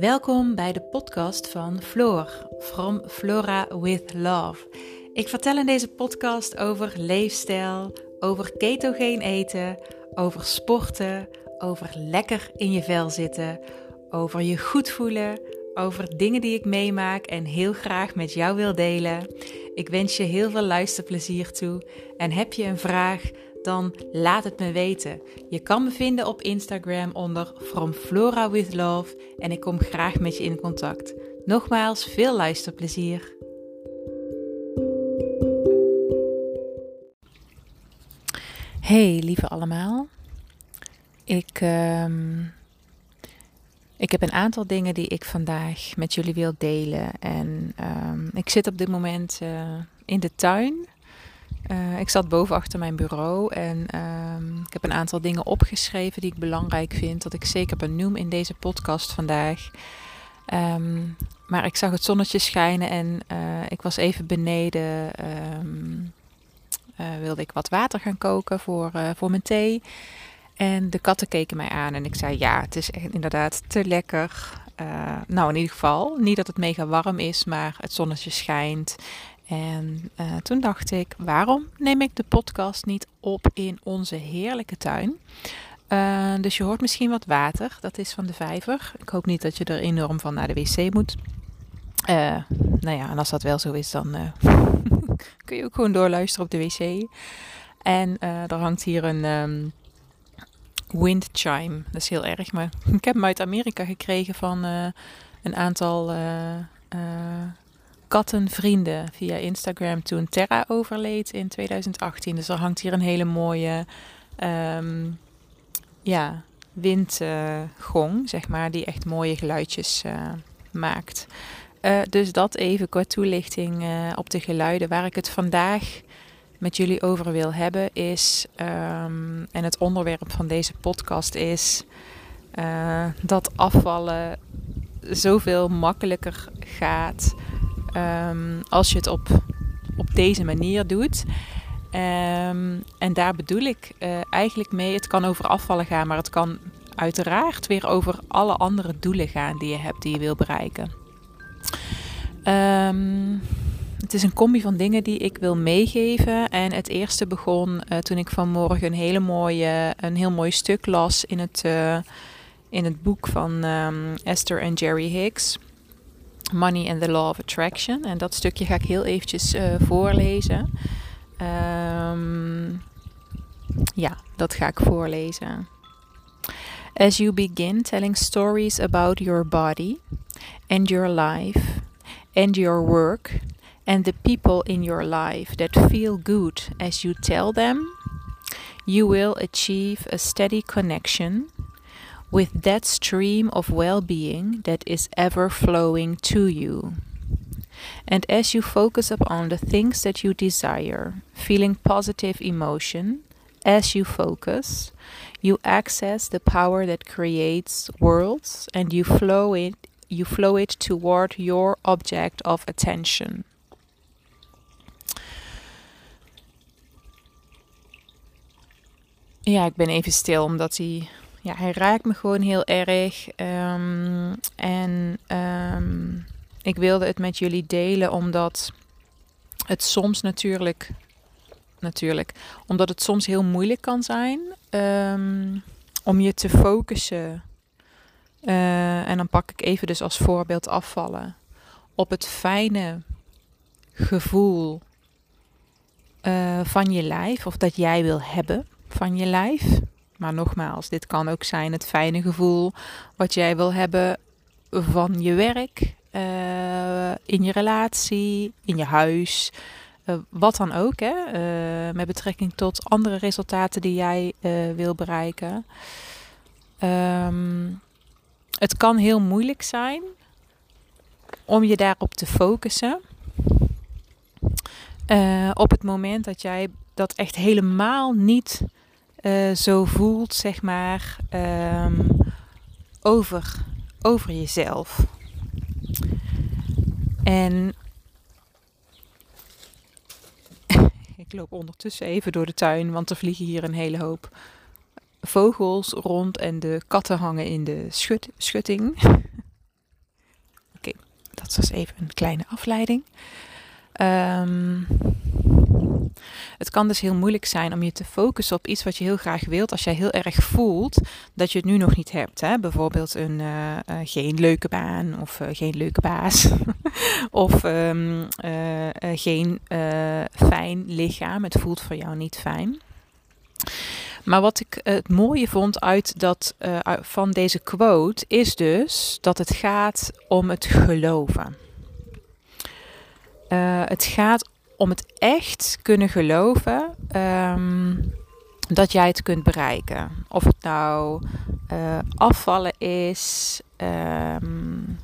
Welkom bij de podcast van Floor, From Flora with Love. Ik vertel in deze podcast over leefstijl, over ketogeen eten, over sporten, over lekker in je vel zitten, over je goed voelen, over dingen die ik meemaak en heel graag met jou wil delen. Ik wens je heel veel luisterplezier toe en heb je een vraag? Dan laat het me weten. Je kan me vinden op Instagram onder From Flora with Love en ik kom graag met je in contact. Nogmaals, veel luisterplezier. Hey lieve allemaal. Ik, uh, ik heb een aantal dingen die ik vandaag met jullie wil delen. En uh, ik zit op dit moment uh, in de tuin uh, ik zat boven achter mijn bureau en uh, ik heb een aantal dingen opgeschreven die ik belangrijk vind, dat ik zeker benoem in deze podcast vandaag. Um, maar ik zag het zonnetje schijnen en uh, ik was even beneden. Um, wilde ik wat water gaan koken voor, voor mijn thee. En de katten keken mij aan en ik zei: Ja, het is echt inderdaad te lekker. nou, in ieder geval, niet dat het mega warm is, maar het zonnetje schijnt. En uh, toen dacht ik, waarom neem ik de podcast niet op in onze heerlijke tuin? Uh, dus je hoort misschien wat water, dat is van de vijver. Ik hoop niet dat je er enorm van naar de wc moet. Uh, nou ja, en als dat wel zo is, dan kun je ook gewoon doorluisteren op de wc. En er hangt hier een um, wind chime. Dat is heel erg, maar ik heb hem uit Amerika gekregen van een aantal kattenvrienden via Instagram toen Terra overleed in 2018. Dus er hangt hier een hele mooie um, ja, windgong, zeg maar, die echt mooie geluidjes uh, maakt. Uh, dus dat even kort toelichting uh, op de geluiden. Waar ik het vandaag met jullie over wil hebben is, um, en het onderwerp van deze podcast is, dat afvallen zoveel makkelijker gaat Um, als je het op, op deze manier doet. Um, en daar bedoel ik uh, eigenlijk mee, het kan over afvallen gaan, maar het kan uiteraard weer over alle andere doelen gaan die je hebt, die je wil bereiken. Um, het is een combi van dingen die ik wil meegeven. En het eerste begon uh, toen ik vanmorgen een, hele mooie, een heel mooi stuk las in het, uh, in het boek van Esther en Jerry Hicks. Money and the Law of Attraction. En dat stukje ga ik heel eventjes uh, voorlezen. Um, ja, dat ga ik voorlezen. As you begin telling stories about your body and your life and your work and the people in your life that feel good as you tell them, you will achieve a steady connection with that stream of well being that is ever flowing to you. And as you focus upon the things that you desire, feeling positive emotion, as you focus, you access the power that creates worlds and you flow it you flow it toward your object of attention. Ja, ik ben even stil omdat hij ja, hij raakt me gewoon heel erg. Um, en um, ik wilde het met jullie delen omdat het soms natuurlijk, natuurlijk, omdat het soms heel moeilijk kan zijn um, om je te focussen. Uh, en dan pak ik even dus als voorbeeld afvallen op het fijne gevoel uh, van je lijf of dat jij wil hebben van je lijf. Maar nogmaals, dit kan ook zijn het fijne gevoel wat jij wil hebben van je werk, uh, in je relatie, in je huis, uh, wat dan ook, hè, uh, met betrekking tot andere resultaten die jij wil bereiken. Um, het kan heel moeilijk zijn om je daarop te focussen. op het moment dat jij dat echt helemaal niet uh, zo voelt, zeg maar, um, over, over jezelf. En ik loop ondertussen even door de tuin, want er vliegen hier een hele hoop vogels rond en de katten hangen in de schut, schutting. dat was even een kleine afleiding. Um, het kan dus heel moeilijk zijn om je te focussen op iets wat je heel graag wilt. Als jij heel erg voelt dat je het nu nog niet hebt. Hè? Bijvoorbeeld een, uh, uh, geen leuke baan of uh, geen leuke baas. of um, geen fijn lichaam. Het voelt voor jou niet fijn. Maar wat ik het mooie vond uit dat, van deze quote is dus dat het gaat om het geloven. het gaat om het echt kunnen geloven um, dat jij het kunt bereiken. Of het nou uh, afvallen is, um,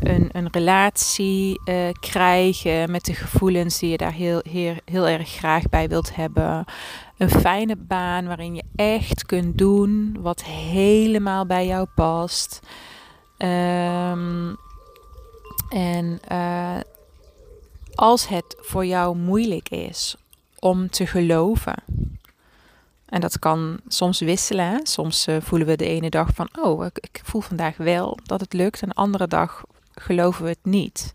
een, een relatie uh, krijgen met de gevoelens die je daar heel, heel, heel erg graag bij wilt hebben. Een fijne baan waarin je echt kunt doen wat helemaal bij jou past. Um, en uh, als het voor jou moeilijk is om te geloven. En dat kan soms wisselen. Hè? Soms uh, voelen we de ene dag van, oh, ik, ik, voel vandaag wel dat het lukt. En de andere dag geloven we het niet.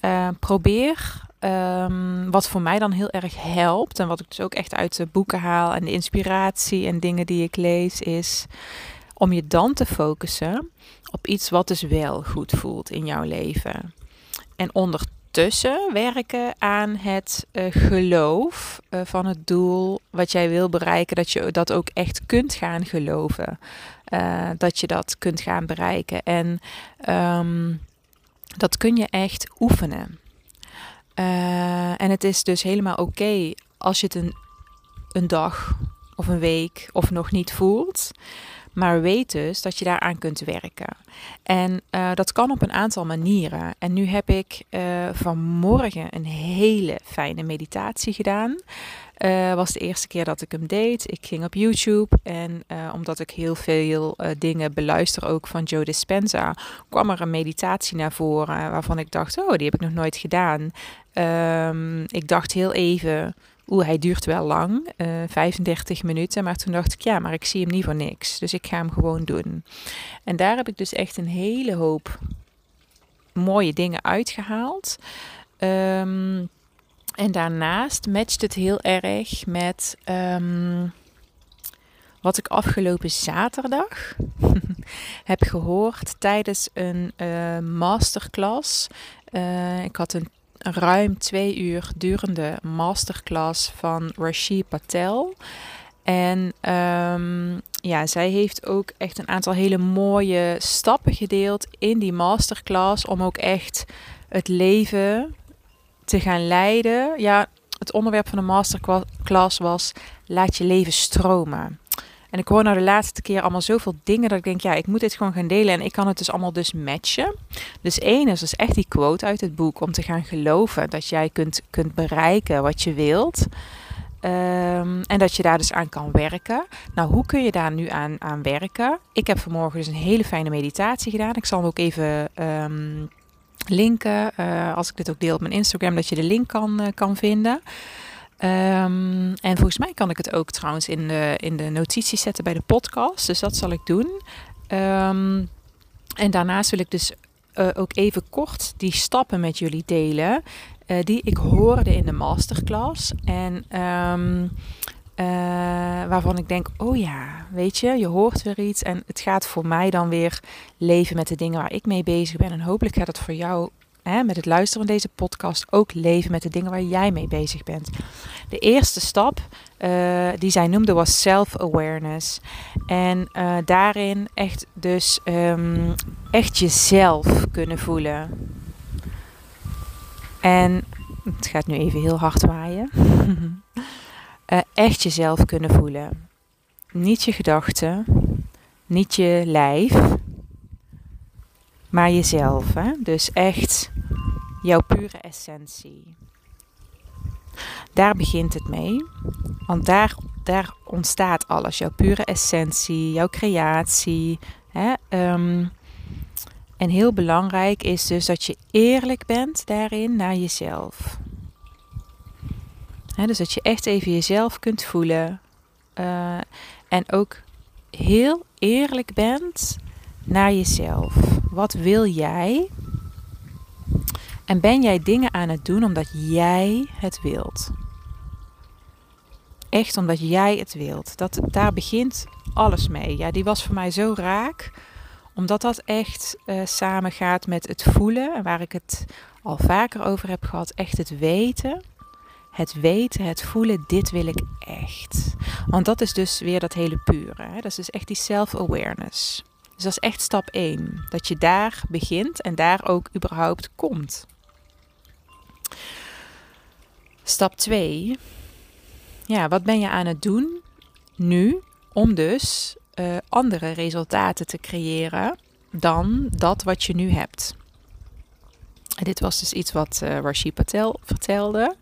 Uh, probeer, um, wat voor mij dan heel erg helpt, en wat ik dus ook echt uit de boeken haal en de inspiratie en dingen die ik lees, is om je dan te focussen op iets wat dus wel goed voelt in jouw leven. En onder ondertussen werken aan het uh, geloof uh, van het doel wat jij wil bereiken, dat je dat ook echt kunt gaan geloven. Uh, dat je dat kunt gaan bereiken. En um, dat kun je echt oefenen. en het is dus helemaal oké als je het een, een dag of een week of nog niet voelt. Maar weet dus dat je daaraan kunt werken. En uh, dat kan op een aantal manieren. En nu heb ik uh, vanmorgen een hele fijne meditatie gedaan. Uh, was de eerste keer dat ik hem deed. Ik ging op YouTube en omdat ik heel veel dingen beluister, ook van Joe Dispenza, kwam er een meditatie naar voren waarvan ik dacht: Oh, die heb ik nog nooit gedaan. Um, ik dacht heel even Oeh, hij duurt wel lang, uh, eh, 35 minuten. Maar toen dacht ik, ja, maar ik zie hem niet voor niks. Dus ik ga hem gewoon doen. En daar heb ik dus echt een hele hoop mooie dingen uitgehaald. Um, en daarnaast matcht het heel erg met um, wat ik afgelopen zaterdag heb gehoord tijdens een uh, masterclass. Uh, ik had een ruim twee uur durende masterclass van Rashi Patel. En um, ja, zij heeft ook echt een aantal hele mooie stappen gedeeld in die masterclass om ook echt het leven te gaan leiden. Ja, het onderwerp van de masterclass was laat je leven stromen. En ik hoor nou de laatste keer allemaal zoveel dingen dat ik denk, ja, ik moet dit gewoon gaan delen. En ik kan het dus allemaal dus matchen. Dus één is dus echt die quote uit het boek om te gaan geloven dat jij kunt, kunt bereiken wat je wilt. Um, en dat je daar dus aan kan werken. Nou, hoe kun je daar nu aan, aan werken? Ik heb vanmorgen dus een hele fijne meditatie gedaan. Ik zal hem ook even um, linken. Uh, als ik dit ook deel op mijn Instagram, dat je de link kan, uh, kan vinden. Um, en volgens mij kan ik het ook trouwens in de, in de notities zetten bij de podcast. Dus dat zal ik doen. Um, en daarnaast wil ik dus uh, ook even kort die stappen met jullie delen. Uh, die ik hoorde in de masterclass. En um, uh, waarvan ik denk, oh ja, weet je, je hoort weer iets. En het gaat voor mij dan weer leven met de dingen waar ik mee bezig ben. En hopelijk gaat het voor jou met het luisteren van deze podcast ook leven met de dingen waar jij mee bezig bent. De eerste stap uh, die zij noemde was self-awareness. En uh, daarin echt dus um, echt jezelf kunnen voelen. En het gaat nu even heel hard waaien. uh, echt jezelf kunnen voelen. Niet je gedachten, niet je lijf, maar jezelf. Hè? Dus echt jouw pure essentie. Daar begint het mee. Want daar, daar ontstaat alles. Jouw pure essentie, jouw creatie. Hè? Um, en heel belangrijk is dus dat je eerlijk bent daarin naar jezelf. Dus dat je echt even jezelf kunt voelen. Uh, en ook heel eerlijk bent naar jezelf. Wat wil jij? En ben jij dingen aan het doen omdat jij het wilt? Echt omdat jij het wilt. Dat, daar begint alles mee. Ja, die was voor mij zo raak. Omdat dat echt uh, samengaat met het voelen. En waar ik het al vaker over heb gehad. Echt het weten. Het weten, het voelen, dit wil ik echt. Want dat is dus weer dat hele pure. Hè? Dat is dus echt die self-awareness. Dus dat is echt stap 1. Dat je daar begint en daar ook überhaupt komt. Stap 2. Ja, wat ben je aan het doen nu om dus uh, andere resultaten te creëren dan dat wat je nu hebt? En dit was dus iets wat uh, Rashi Patel vertelde.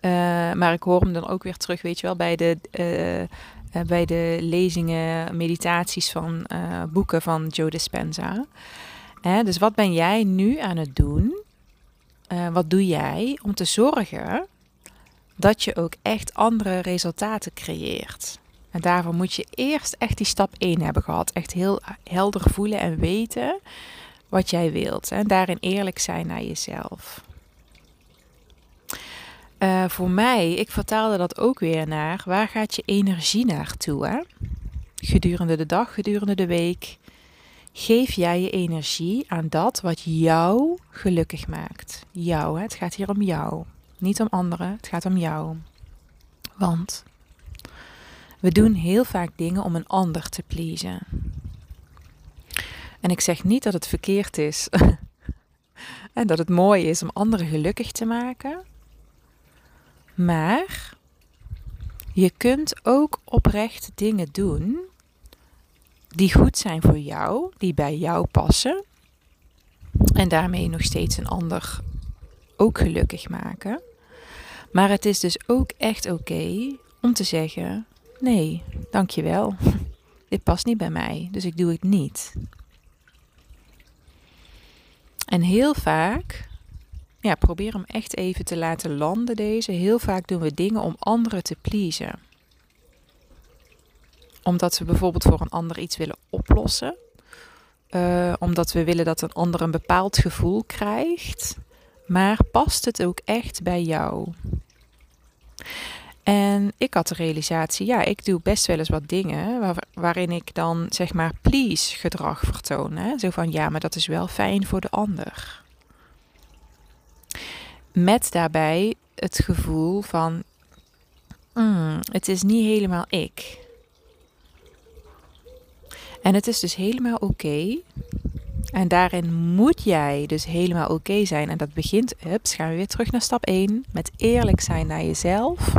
Uh, maar ik hoor hem dan ook weer terug, weet je wel, bij de, uh, bij de lezingen, meditaties van boeken van Joe Dispenza. dus wat ben jij nu aan het doen? wat doe jij om te zorgen dat je ook echt andere resultaten creëert? En daarvoor moet je eerst echt die stap 1 hebben gehad. Echt heel helder voelen en weten wat jij wilt. En daarin eerlijk zijn naar jezelf. Uh, voor mij, ik vertaalde dat ook weer naar waar gaat je energie naartoe? Hè? Gedurende de dag, gedurende de week. Geef jij je energie aan dat wat jou gelukkig maakt. Jou, hè? het gaat hier om jou. Niet om anderen, het gaat om jou. Want we doen heel vaak dingen om een ander te pleasen. En ik zeg niet dat het verkeerd is en dat het mooi is om anderen gelukkig te maken. Maar je kunt ook oprecht dingen doen die goed zijn voor jou, die bij jou passen. En daarmee nog steeds een ander ook gelukkig maken. Maar het is dus ook echt oké om te zeggen: nee, dankjewel. Dit past niet bij mij, dus ik doe het niet. En heel vaak ja, probeer hem echt even te laten landen deze. Heel vaak doen we dingen om anderen te pleasen. Omdat we bijvoorbeeld voor een ander iets willen oplossen. Uh, omdat we willen dat een ander een bepaald gevoel krijgt. Maar past het ook echt bij jou? En ik had de realisatie, ja, ik doe best wel eens wat dingen waar, waarin ik dan zeg maar please gedrag vertoon. Hè? Zo van ja, maar dat is wel fijn voor de ander. Met daarbij het gevoel van: mm, het is niet helemaal ik. En het is dus helemaal oké. En daarin moet jij dus helemaal oké zijn. En dat begint, ups, gaan we weer terug naar stap 1. Met eerlijk zijn naar jezelf.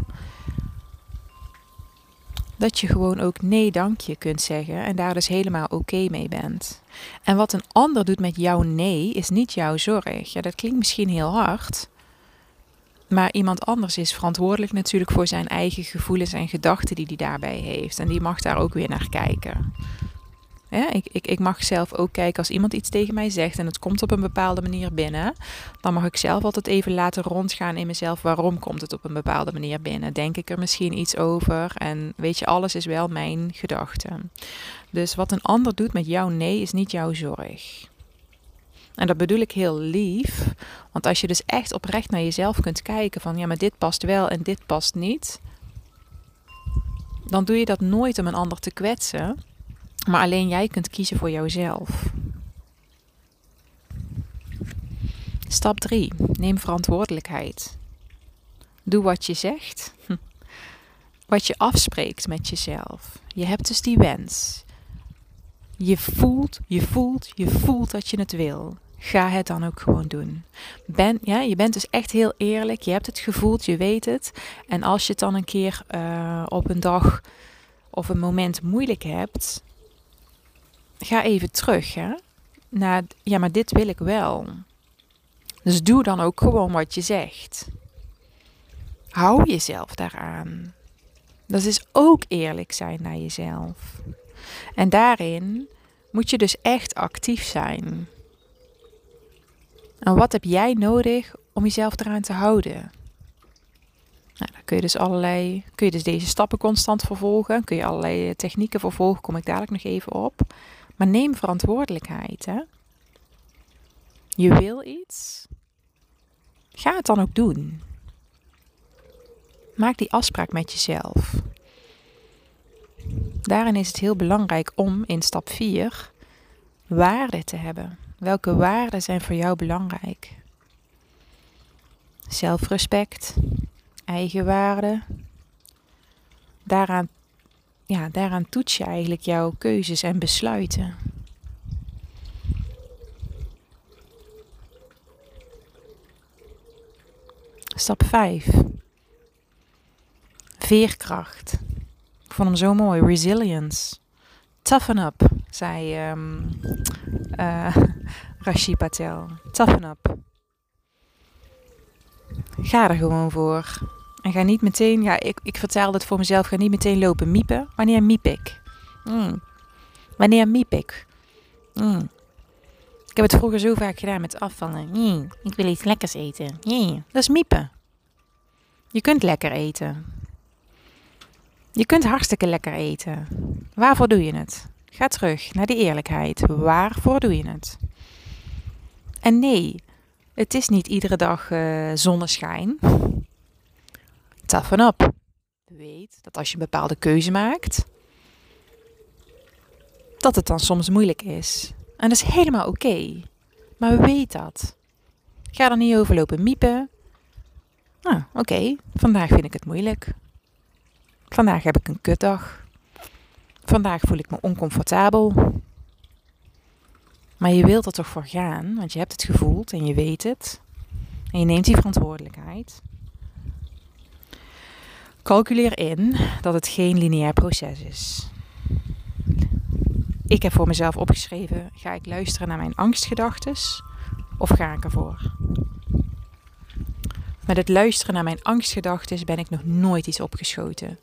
Dat je gewoon ook nee dankje kunt zeggen en daar dus helemaal oké mee bent. En wat een ander doet met jouw nee is niet jouw zorg. Ja, dat klinkt misschien heel hard. Maar iemand anders is verantwoordelijk natuurlijk voor zijn eigen gevoelens en gedachten die hij daarbij heeft. En die mag daar ook weer naar kijken. Ja, ik, ik, ik mag zelf ook kijken als iemand iets tegen mij zegt en het komt op een bepaalde manier binnen. Dan mag ik zelf altijd even laten rondgaan in mezelf. Waarom komt het op een bepaalde manier binnen? Denk ik er misschien iets over? En weet je, alles is wel mijn gedachte. Dus wat een ander doet met jouw nee is niet jouw zorg. En dat bedoel ik heel lief. Want als je dus echt oprecht naar jezelf kunt kijken van ja, maar dit past wel en dit past niet. Dan doe je dat nooit om een ander te kwetsen. Maar alleen jij kunt kiezen voor jouzelf. Stap 3. Neem verantwoordelijkheid. Doe wat je zegt. Wat je afspreekt met jezelf. Je hebt dus die wens. Je voelt, je voelt, je voelt dat je het wil. Ga het dan ook gewoon doen. Ben, ja, je bent dus echt heel eerlijk. Je hebt het gevoeld, je weet het. En als je het dan een keer uh, op een dag of een moment moeilijk hebt, ga even terug hè, naar, ja, maar dit wil ik wel. Dus doe dan ook gewoon wat je zegt. Hou jezelf daaraan. Dat is ook eerlijk zijn naar jezelf. En daarin moet je dus echt actief zijn. En wat heb jij nodig om jezelf eraan te houden? Nou, dan kun je dus allerlei, kun je dus deze stappen constant vervolgen. Kun je allerlei technieken vervolgen, kom ik dadelijk nog even op. Maar neem verantwoordelijkheid. Hè? Je wil iets. ga het dan ook doen. Maak die afspraak met jezelf. Daarin is het heel belangrijk om in stap 4 waarden te hebben. Welke waarden zijn voor jou belangrijk? Zelfrespect, eigenwaarde. Daaraan, ja, daaraan toets je eigenlijk jouw keuzes en besluiten. Stap 5. Veerkracht. Vond hem zo mooi. Resilience. Toughen up, zei um, uh, Rashi Patel. Toughen up. Ga er gewoon voor. En ga niet meteen, ja, ik, ik vertel het voor mezelf, ga niet meteen lopen miepen. Wanneer miep ik? Mm. Wanneer miep ik? Mm. Ik heb het vroeger zo vaak gedaan met afvallen. Mm. Ik wil iets lekkers eten. Dat is miepen. Je kunt lekker eten. Je kunt hartstikke lekker eten. Waarvoor doe je het? Ga terug naar die eerlijkheid. Waarvoor doe je het? En nee, het is niet iedere dag uh, zonneschijn. Toughen up. Weet dat als je een bepaalde keuze maakt, dat het dan soms moeilijk is. En dat is helemaal oké. Maar weet dat. Ga er niet over lopen miepen. Nou, oké, vandaag vind ik het moeilijk. Vandaag heb ik een kutdag. Vandaag voel ik me oncomfortabel. Maar je wilt er toch voor gaan, want je hebt het gevoeld en je weet het. En je neemt die verantwoordelijkheid. Calculeer in dat het geen lineair proces is. Ik heb voor mezelf opgeschreven: ga ik luisteren naar mijn angstgedachten of ga ik ervoor? Met het luisteren naar mijn angstgedachten ben ik nog nooit iets opgeschoten.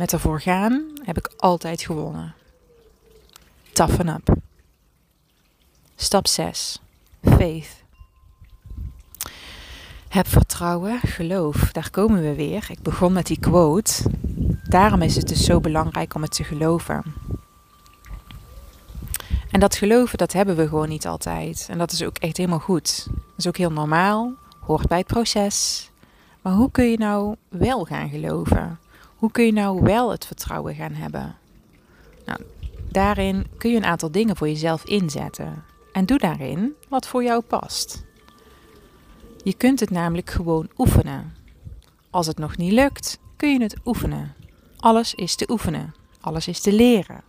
Met ervoor gaan heb ik altijd gewonnen. Toughen up. Stap 6. Faith. Heb vertrouwen, geloof. Daar komen we weer. Ik begon met die quote. Daarom is het dus zo belangrijk om het te geloven. En dat geloven, dat hebben we gewoon niet altijd. En dat is ook echt helemaal goed. Dat is ook heel normaal, hoort bij het proces. Maar hoe kun je nou wel gaan geloven? Hoe kun je nou wel het vertrouwen gaan hebben? Nou, daarin kun je een aantal dingen voor jezelf inzetten. En doe daarin wat voor jou past. Je kunt het namelijk gewoon oefenen. Als het nog niet lukt, kun je het oefenen. Alles is te oefenen. Alles is te leren.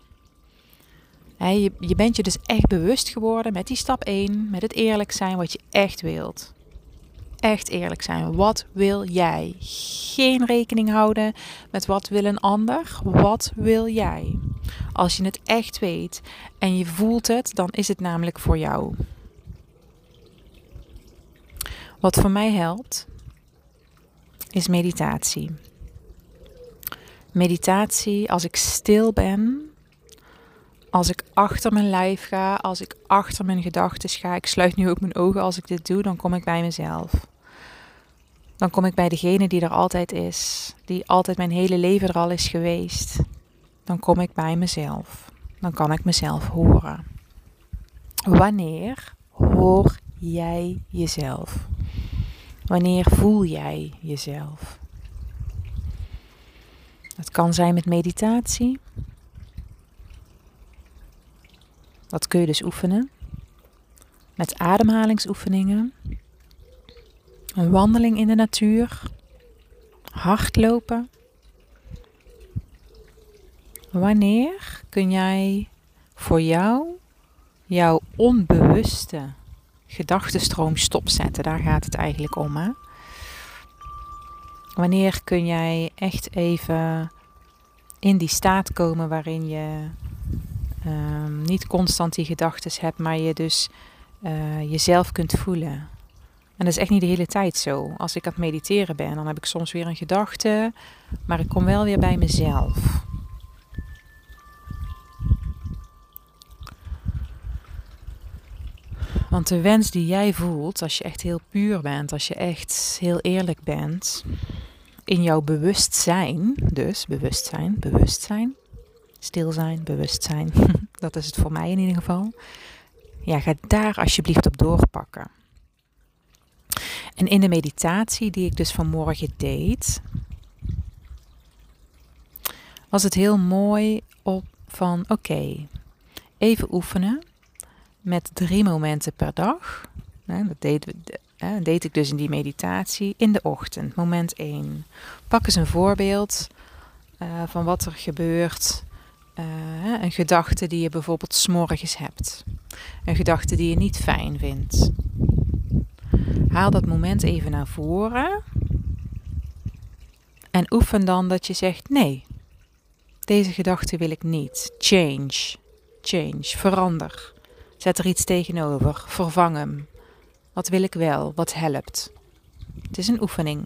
je, bent je dus echt bewust geworden met die stap 1, met het eerlijk zijn wat je echt wilt echt eerlijk zijn. Wat wil jij? Geen rekening houden met wat wil een ander. Wat wil jij? Als je het echt weet en je voelt het, dan is het namelijk voor jou. Wat voor mij helpt, is meditatie. Meditatie als ik stil ben, als ik achter mijn lijf ga, als ik achter mijn gedachten ga. Ik sluit nu ook mijn ogen als ik dit doe, dan kom ik bij mezelf dan kom ik bij degene die er altijd is, die altijd mijn hele leven er al is geweest. Dan kom ik bij mezelf. Dan kan ik mezelf horen. Wanneer hoor jij jezelf? Wanneer voel jij jezelf? Het kan zijn met meditatie. Dat kun je dus oefenen. Met ademhalingsoefeningen. Een wandeling in de natuur. Hardlopen. Wanneer kun jij voor jou jouw onbewuste gedachtenstroom stopzetten? Daar gaat het eigenlijk om. Hè? Wanneer kun jij echt even in die staat komen waarin je ehm, niet constant die gedachten hebt, maar je dus uh, jezelf kunt voelen. En dat is echt niet de hele tijd zo. Als ik aan het mediteren ben, dan heb ik soms weer een gedachte, maar ik kom wel weer bij mezelf. Want de wens die jij voelt, als je echt heel puur bent, als je echt heel eerlijk bent, in jouw bewustzijn, dus bewustzijn, bewustzijn, stil zijn, bewustzijn, dat is het voor mij in ieder geval. Ja, ga daar alsjeblieft op doorpakken. En in de meditatie die ik dus vanmorgen deed, was het heel mooi op van oké, even oefenen met drie momenten per dag. Dat deed, deed ik dus in die meditatie in de ochtend, moment 1. Pak eens een voorbeeld uh, van wat er gebeurt. Uh, een gedachte die je bijvoorbeeld s'morgens hebt. Een gedachte die je niet fijn vindt. Haal dat moment even naar voren. En oefen dan dat je zegt: nee, deze gedachte wil ik niet. Change. Change. Verander. Zet er iets tegenover. Vervang hem. Wat wil ik wel? Wat helpt? Het is een oefening.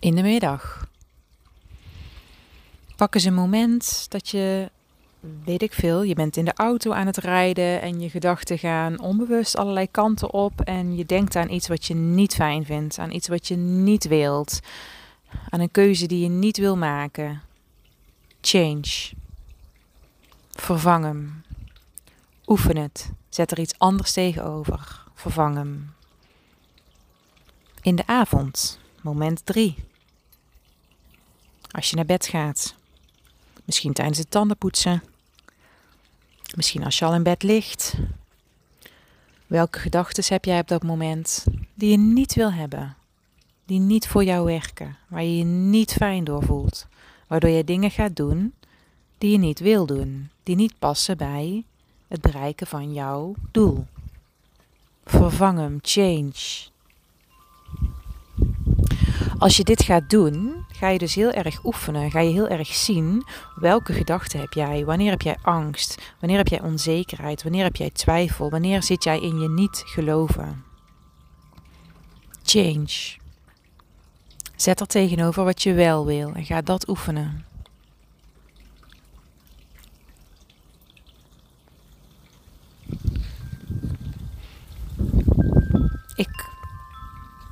In de middag. Pak eens een moment dat je, weet ik veel, je bent in de auto aan het rijden en je gedachten gaan onbewust allerlei kanten op en je denkt aan iets wat je niet fijn vindt, aan iets wat je niet wilt, aan een keuze die je niet wil maken. Change. Vervang hem. Oefen het. Zet er iets anders tegenover. Vervang hem. In de avond, moment 3. Als je naar bed gaat. Misschien tijdens het tandenpoetsen. Misschien als je al in bed ligt. Welke gedachten heb jij op dat moment die je niet wil hebben? Die niet voor jou werken, waar je je niet fijn door voelt? Waardoor je dingen gaat doen die je niet wil doen, die niet passen bij het bereiken van jouw doel. Vervang hem, change. Als je dit gaat doen, ga je dus heel erg oefenen. Ga je heel erg zien welke gedachten heb jij. Wanneer heb jij angst? Wanneer heb jij onzekerheid? Wanneer heb jij twijfel? Wanneer zit jij in je niet geloven? Change. Zet er tegenover wat je wel wil en ga dat oefenen. Ik,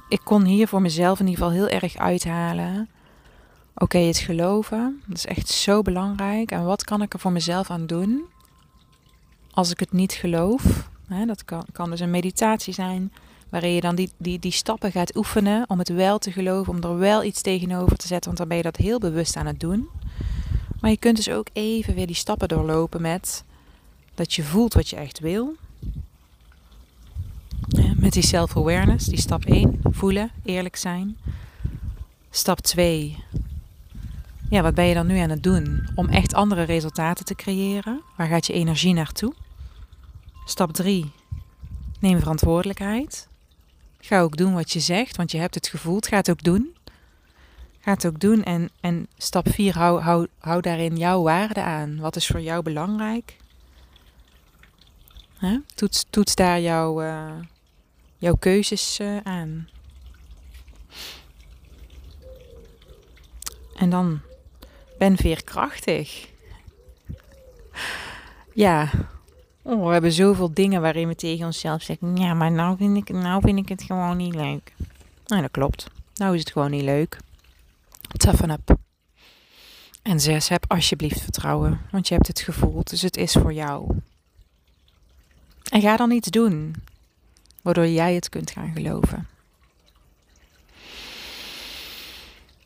ik kon hier voor mezelf in ieder geval heel erg uithalen. Oké, het geloven, dat is echt zo belangrijk. En wat kan ik er voor mezelf aan doen als ik het niet geloof? dat kan, kan dus een meditatie zijn waarin je dan die, die, die stappen gaat oefenen om het wel te geloven, om er wel iets tegenover te zetten, want dan ben je dat heel bewust aan het doen. Maar je kunt dus ook even weer die stappen doorlopen met dat je voelt wat je echt wil. Met die self-awareness, die stap 1, voelen, eerlijk zijn. Stap 2, ja, wat ben je dan nu aan het doen om echt andere resultaten te creëren? Waar gaat je energie naartoe? Stap 3, neem verantwoordelijkheid. Ga ook doen wat je zegt, want je hebt het gevoeld. Ga het ook doen. Ga het ook doen. En, en stap 4, hou, hou, hou daarin jouw waarde aan. Wat is voor jou belangrijk? Toets, toets daar jouw, uh, jouw keuzes uh, aan. En dan ben veerkrachtig. Ja, Oh, we hebben zoveel dingen waarin we tegen onszelf zeggen: Ja, maar nou vind, ik, nou vind ik het gewoon niet leuk. Nou, dat klopt. Nou is het gewoon niet leuk. Toughen up. En zes, heb alsjeblieft vertrouwen, want je hebt het gevoeld, dus het is voor jou. En ga dan iets doen, waardoor jij het kunt gaan geloven.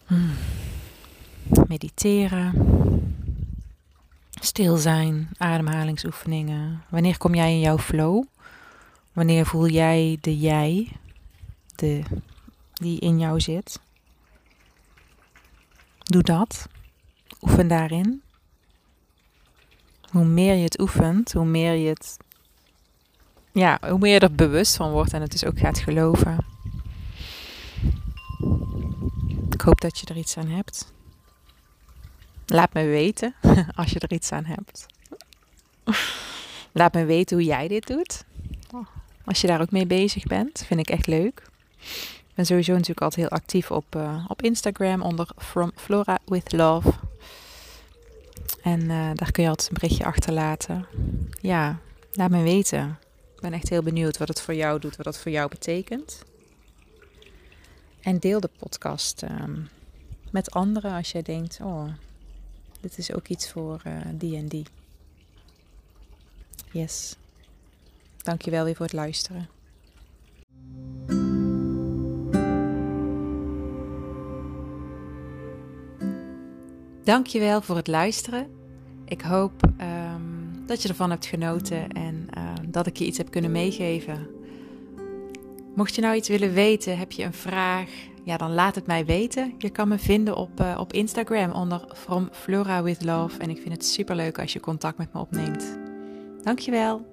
Hmm. Mediteren Stil zijn, ademhalingsoefeningen. Wanneer kom jij in jouw flow? Wanneer voel jij de jij, de, die in jou zit? Doe dat. Oefen daarin. Hoe meer je het oefent, hoe meer je het. Ja, hoe meer je er bewust van wordt en het dus ook gaat geloven. Ik hoop dat je er iets aan hebt. Laat me weten als je er iets aan hebt. Laat me weten hoe jij dit doet. Als je daar ook mee bezig bent, vind ik echt leuk. Ik ben sowieso natuurlijk altijd heel actief op, uh, op Instagram onder From Flora with Love. En uh, daar kun je altijd een berichtje achterlaten. Ja, laat me weten. Ik ben echt heel benieuwd wat het voor jou doet, wat het voor jou betekent. En deel de podcast um, met anderen als jij denkt: oh, dit is ook iets voor eh, uh, die en die. Yes. Dankjewel weer voor het luisteren. Dankjewel voor het luisteren. Ik hoop ehm, dat je ervan hebt genoten en ehm, dat ik je iets heb kunnen meegeven. Mocht je nou iets willen weten, heb je een vraag, ja, dan laat het mij weten. Je kan me vinden op, eh, op Instagram onder From Flora with Love. En ik vind het superleuk als je contact met me opneemt. Dankjewel.